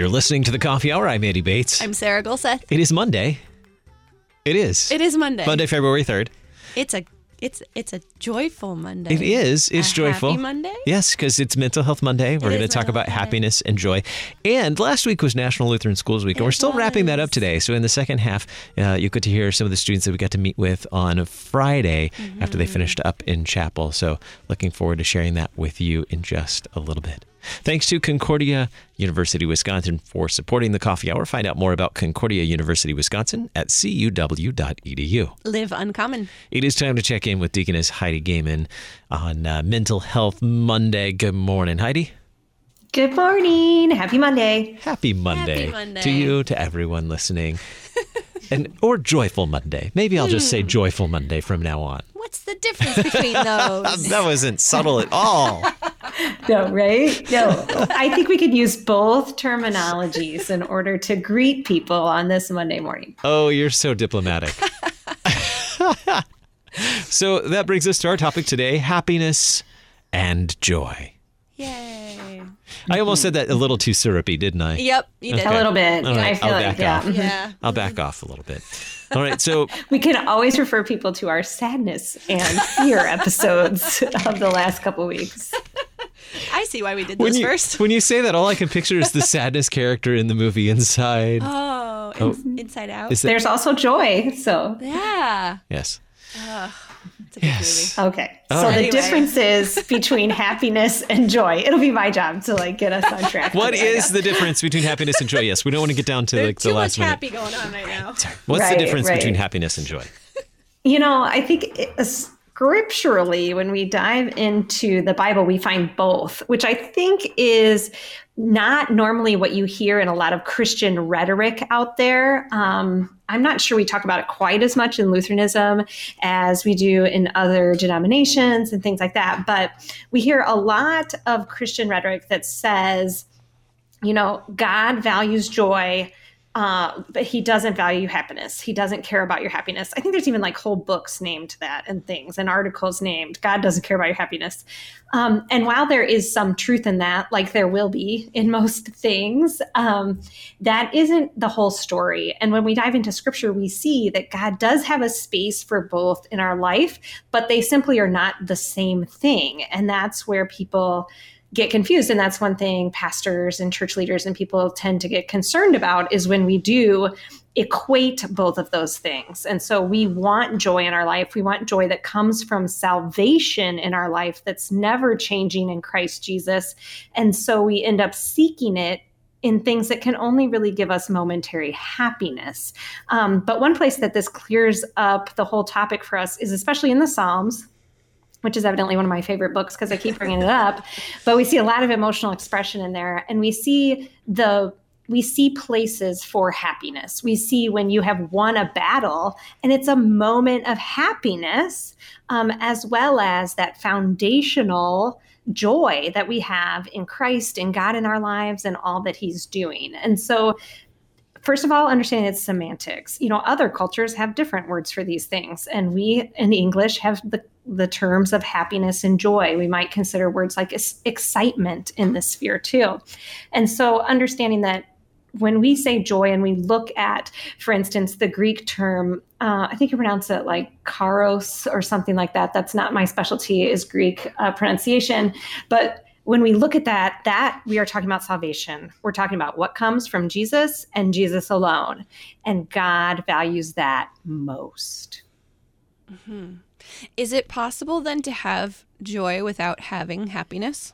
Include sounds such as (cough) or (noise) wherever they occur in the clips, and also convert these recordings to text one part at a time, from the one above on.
You're listening to the Coffee Hour. I'm Andy Bates. I'm Sarah Gulseth. It is Monday. It is. It is Monday. Monday, February 3rd. It's a it's it's a joyful Monday. It is. It's A joyful. happy Monday? Yes, because it's Mental Health Monday. We're going to talk about Monday. happiness and joy. And last week was National Lutheran Schools Week, and we're still wrapping that up today. So in the second half, uh, you get to hear some of the students that we got to meet with on Friday after Mm-hmm. they finished up in chapel. So looking forward to sharing that with you in just a little bit. Thanks to Concordia University Wisconsin for supporting the coffee hour. Find out more about Concordia University Wisconsin at cuw.edu. Live uncommon. It is time to check in with Deaconess Heidi Goehmann on uh, Mental Health Monday. Good morning, Heidi. Good morning. Happy Monday. Happy Monday, Monday. to you, to everyone listening, (laughs) and or joyful Monday. Maybe I'll just Hmm. say joyful Monday from now on. What's the difference between (laughs) those? That wasn't subtle at all. No, right? No. I think we could use both terminologies in order to greet people on this Monday morning. Oh, you're so diplomatic. (laughs) so that brings us to our topic today: happiness and joy. Yay. I almost said that a little too syrupy, didn't I? Yep, you did. A little bit. All right, I feel I'll like, back yeah. off. Yeah. (laughs) I'll back off a little bit. All right, so (laughs) We can always refer people to our sadness and fear episodes of the last couple weeks. (laughs) I see why we did when this you first. when you say that, all I can picture is the (laughs) sadness character in the movie Inside. Oh, ins- inside out. Is that There's also joy. So, yeah. yes? It's a Yes. movie. okay. All so right. the Anyway. difference is between happiness and joy. It'll be my job to like get us on track. What today, I is guess. the difference between happiness and joy? Yes, we don't want to get down to There's like the last minute. too last much minute. happy going on right now. What's the Right, difference between happiness and joy? You know, I think it- uh, scripturally, when we dive into the Bible, we find both, which I think is not normally what you hear in a lot of Christian rhetoric out there. Um, I'm not sure we talk about it quite as much in Lutheranism as we do in other denominations and things like that. But we hear a lot of Christian rhetoric that says, you know, God values joy, uh, but he doesn't value happiness. He doesn't care about your happiness. I think there's even like whole books named that and things and articles named God doesn't care about your happiness. Um, and while there is some truth in that, like there will be in most (laughs) things, um, that isn't the whole story. And when we dive into scripture, we see that God does have a space for both in our life, but they simply are not the same thing. And that's where people get confused. And that's one thing pastors and church leaders and people tend to get concerned about is when we do equate both of those things. And so we want joy in our life. We want joy that comes from salvation in our life that's never changing in christ jesus. And so we end up seeking it in things that can only really give us momentary happiness. Um, but one place that this clears up the whole topic for us is especially in the psalms which is evidently one of my favorite books because I keep bringing it up. (laughs) But we see a lot of emotional expression in there, and we see the we see places for happiness. We see when you have won a battle, and it's a moment of happiness, um, as well as that foundational joy that we have in Christ and God in our lives and all that He's doing. And so first of all, understanding it's semantics. You know, other cultures have different words for these things, and we in English have the the terms of happiness and joy. We might consider words like excitement in this sphere too. And so, understanding that when we say joy and we look at, for instance, the Greek term, uh, I think you pronounce it like karos or something like that. That's not my specialty, is Greek uh, pronunciation, but when we look at that, that we are talking about salvation. We're talking about what comes from Jesus and Jesus alone. And God values that most. Is it possible then to have joy without having happiness?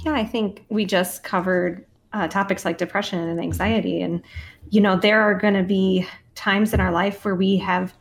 Yeah, I think we just covered uh, topics like depression and anxiety. And, you know, there are going to be times in our life where we have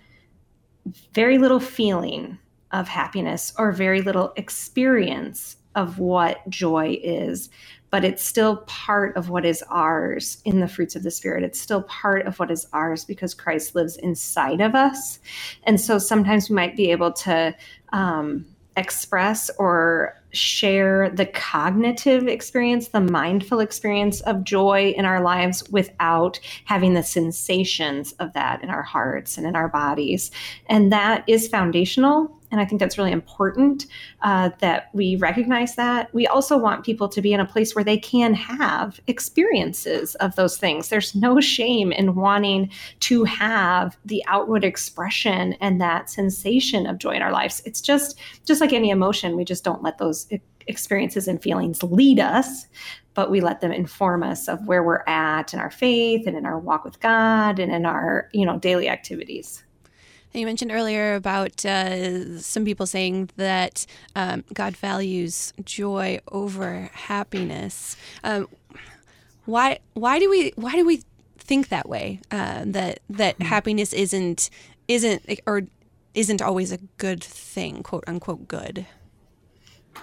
very little feeling of happiness or very little experience of what joy is, but it's still part of what is ours in the fruits of the Spirit. It's still part of what is ours because Christ lives inside of us. And so sometimes we might be able to um, express or share the cognitive experience, the mindful experience of joy in our lives without having the sensations of that in our hearts and in our bodies. And that is foundational. And I think that's really important uh, that we recognize that. We also want people to be in a place where they can have experiences of those things. There's no shame in wanting to have the outward expression and that sensation of joy in our lives. It's just just like any emotion, we just don't let those experiences and feelings lead us, but we let them inform us of where we're at in our faith and in our walk with God and in our, you know, daily activities. You mentioned earlier about uh, some people saying that um, God values joy over happiness. Um, why? Why do we? Why do we think that way? Uh, that that mm-hmm. happiness isn't isn't or isn't always a good thing, quote unquote, good.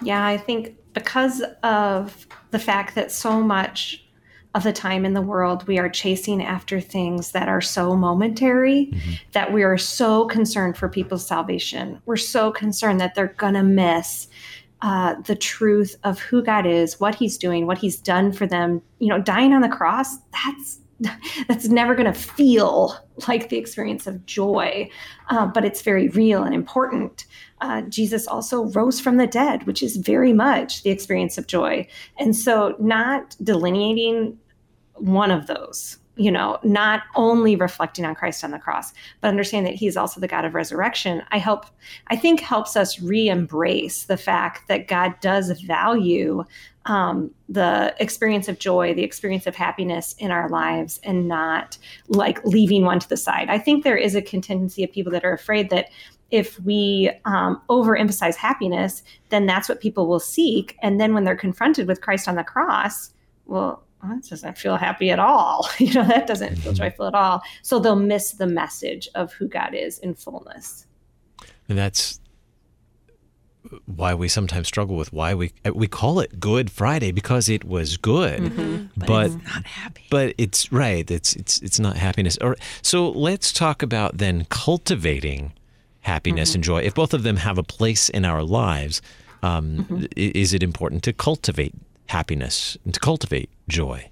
Yeah, I think because of the fact that so much of the time in the world we are chasing after things that are so momentary mm-hmm. that we are so concerned for people's salvation. We're so concerned that they're going to miss uh, the truth of who God is, what He's doing, what He's done for them. You know, dying on the cross, that's (laughs) that's never going to feel like the experience of joy, uh, but it's very real and important. Uh, Jesus also rose from the dead, which is very much the experience of joy. And so, not delineating one of those you know not only reflecting on christ on the cross but understanding that he's also the god of resurrection. I help i think helps us re-embrace the fact that god does value um, the experience of joy the experience of happiness in our lives and not like leaving one to the side. I think there is a contingency of people that are afraid that if we um, overemphasize happiness then that's what people will seek. And then when they're confronted with christ on the cross well that doesn't feel happy at all. (laughs) You know, that doesn't feel mm-hmm. joyful at all. So they'll miss the message of who God is in fullness. And that's why we sometimes struggle with why we we call it Good Friday because it was good, mm-hmm. but, but, it's not happy. But it's right. It's it's it's not happiness. Or so let's talk about then cultivating happiness mm-hmm. and joy. If both of them have a place in our lives, um, mm-hmm. is it important to cultivate happiness and to cultivate joy?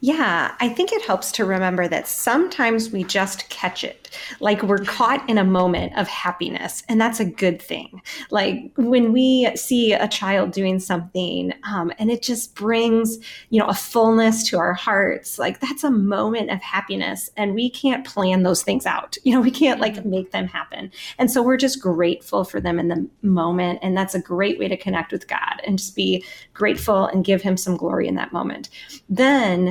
Yeah, I think it helps to remember that sometimes we just catch it. Like we're caught in a moment of happiness, and that's a good thing. Like when we see a child doing something um, and it just brings, you know, a fullness to our hearts, like that's a moment of happiness. And we can't plan those things out. You know, we can't like mm-hmm. make them happen. And so we're just grateful for them in the moment. And that's a great way to connect with God and just be grateful and give Him some glory in that moment. Then,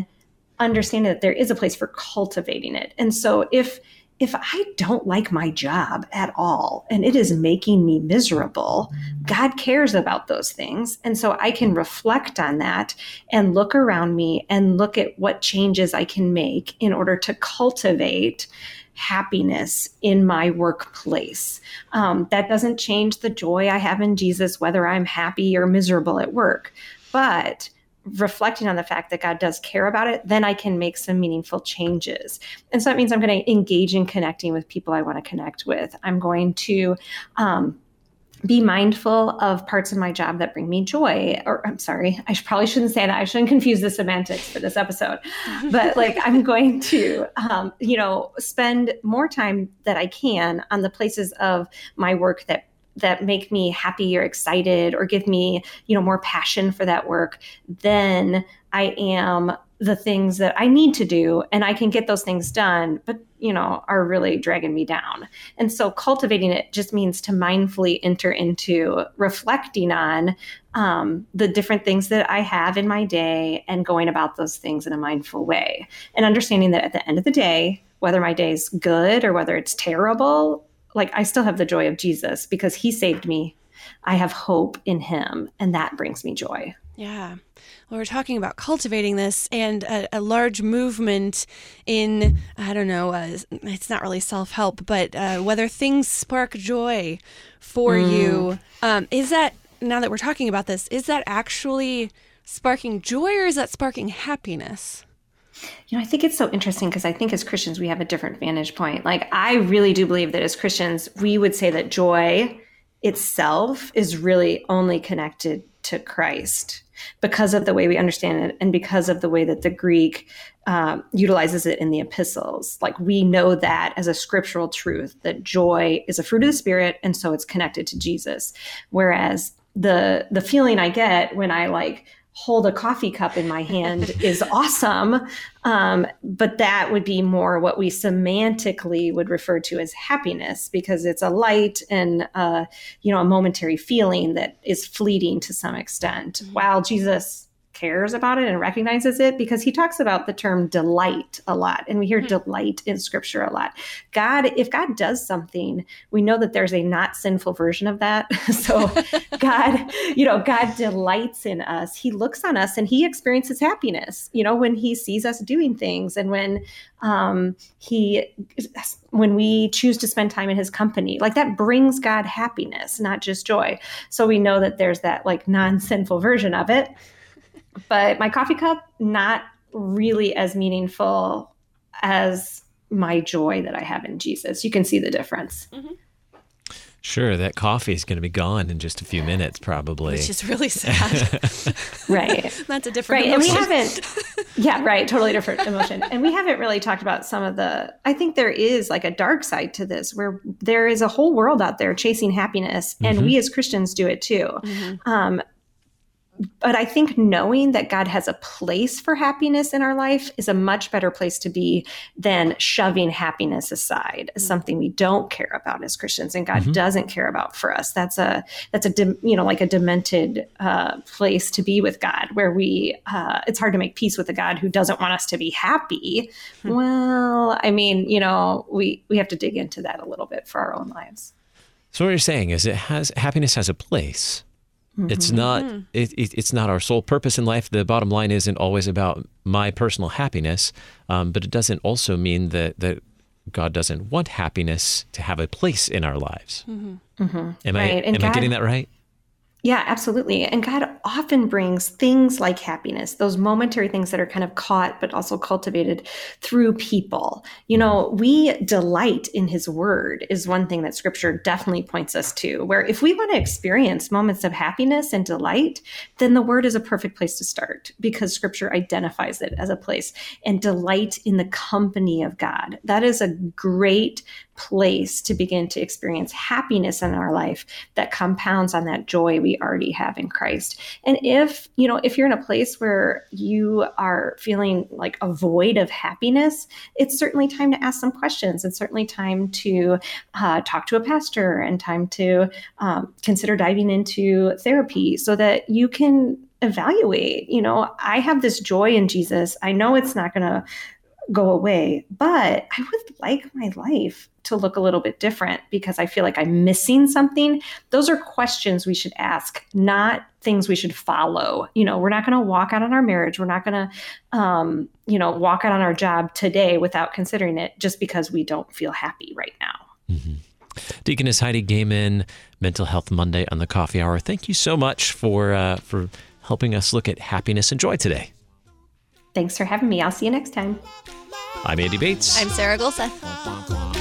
understanding that there is a place for cultivating it. And so if if I don't like my job at all and it is making me miserable, God cares about those things. And so I can reflect on that and look around me and look at what changes I can make in order to cultivate happiness in my workplace. Um, that doesn't change the joy I have in Jesus, whether I'm happy or miserable at work. But reflecting on the fact that God does care about it, then I can make some meaningful changes. And so that means I'm going to engage in connecting with people I want to connect with. I'm going to um, be mindful of parts of my job that bring me joy. Or I'm sorry, I probably shouldn't say that. I shouldn't confuse the semantics for this episode. but like, I'm going to, um, you know, spend more time that I can on the places of my work that that make me happy or excited or give me you know more passion for that work then i am the things that i need to do and i can get those things done but you know are really dragging me down. And so cultivating it just means to mindfully enter into reflecting on um, the different things that i have in my day and going about those things in a mindful way. And understanding that at the end of the day whether my day is good or whether it's terrible like I still have the joy of Jesus because he saved me. I have hope in him, and that brings me joy. Yeah. Well, we're talking about cultivating this and a, a large movement in, I don't know, uh, it's not really self help, but uh, whether things spark joy for mm. you. Um, is that, now that we're talking about this, is that actually sparking joy or is that sparking happiness? You know, I think it's so interesting because I think as Christians, we have a different vantage point. Like, I really do believe that as Christians, we would say that joy itself is really only connected to Christ. because of the way we understand it and because of the way that the Greek um, utilizes it in the epistles. Like we know that as a scriptural truth that joy is a fruit of the spirit, and so it's connected to Jesus. Whereas the the feeling I get when I like hold a coffee cup in my hand is awesome. Um, but that would be more what we semantically would refer to as happiness because it's a light and, uh, you know, a momentary feeling that is fleeting to some extent. Mm-hmm. While Jesus cares about it and recognizes it because he talks about the term delight a lot and we hear mm-hmm. delight in scripture a lot. God if god does something we know that there's a not sinful version of that. (laughs) So (laughs) god you know god delights in us. He looks on us and he experiences happiness you know when he sees us doing things and when um, he when we choose to spend time in his company. Like that brings god happiness not just joy. So we know that there's that like non-sinful version of it but my coffee cup not really as meaningful as my joy that I have in Jesus. You can see the difference. Mm-hmm. Sure, that coffee is going to be gone in just a few minutes, probably. Which is really (laughs) sad. right. (laughs) That's a different right. Emotion. And we haven't, (laughs) yeah, right. Totally different emotion. And we haven't really talked about some of the, I think there is like a dark side to this where there is a whole world out there chasing happiness. And mm-hmm. we as Christians do it too. Mm-hmm. Um, but I think knowing that God has a place for happiness in our life is a much better place to be than shoving happiness aside as mm-hmm. something we don't care about as Christians and God mm-hmm. doesn't care about for us. That's a that's a you know like a demented uh, place to be with God where we uh, it's hard to make peace with a God who doesn't want us to be happy. Mm-hmm. Well, I mean, you know, we we have to dig into that a little bit for our own lives. So what you're saying is it has happiness has a place Mm-hmm. It's not mm-hmm. it, it, it's not our sole purpose in life. The bottom line isn't always about my personal happiness, um, but it doesn't also mean that that God doesn't want happiness to have a place in our lives. Mm-hmm. mm-hmm. Am right. I and am God, I getting that right? Yeah, absolutely. And God often brings things like happiness, those momentary things that are kind of caught but also cultivated through people. You know, mm-hmm. we delight in his word is one thing that scripture definitely points us to. Where if we want to experience moments of happiness and delight, then the word is a perfect place to start because scripture identifies it as a place and delight in the company of God. That is a great place to begin to experience happiness in our life that compounds on that joy we already have in Christ. And if, you know, if you're in a place where you are feeling like a void of happiness, it's certainly time to ask some questions. It's certainly time to uh, talk to a pastor and time to um, consider diving into therapy so that you can evaluate you know i have this joy in jesus i know it's not going to go away. But I would like my life to look a little bit different because I feel like I'm missing something. Those are questions we should ask, not things we should follow. You know, we're not going to walk out on our marriage. We're not going to, um, you know, walk out on our job today without considering it just because we don't feel happy right now. Mm-hmm. Deaconess Heidi Goehmann, Mental Health Monday on the Coffee Hour. Thank you so much for uh, for helping us look at happiness and joy today. Thanks for having me. I'll see you next time. I'm Andy Bates. I'm Sarah Gulseth.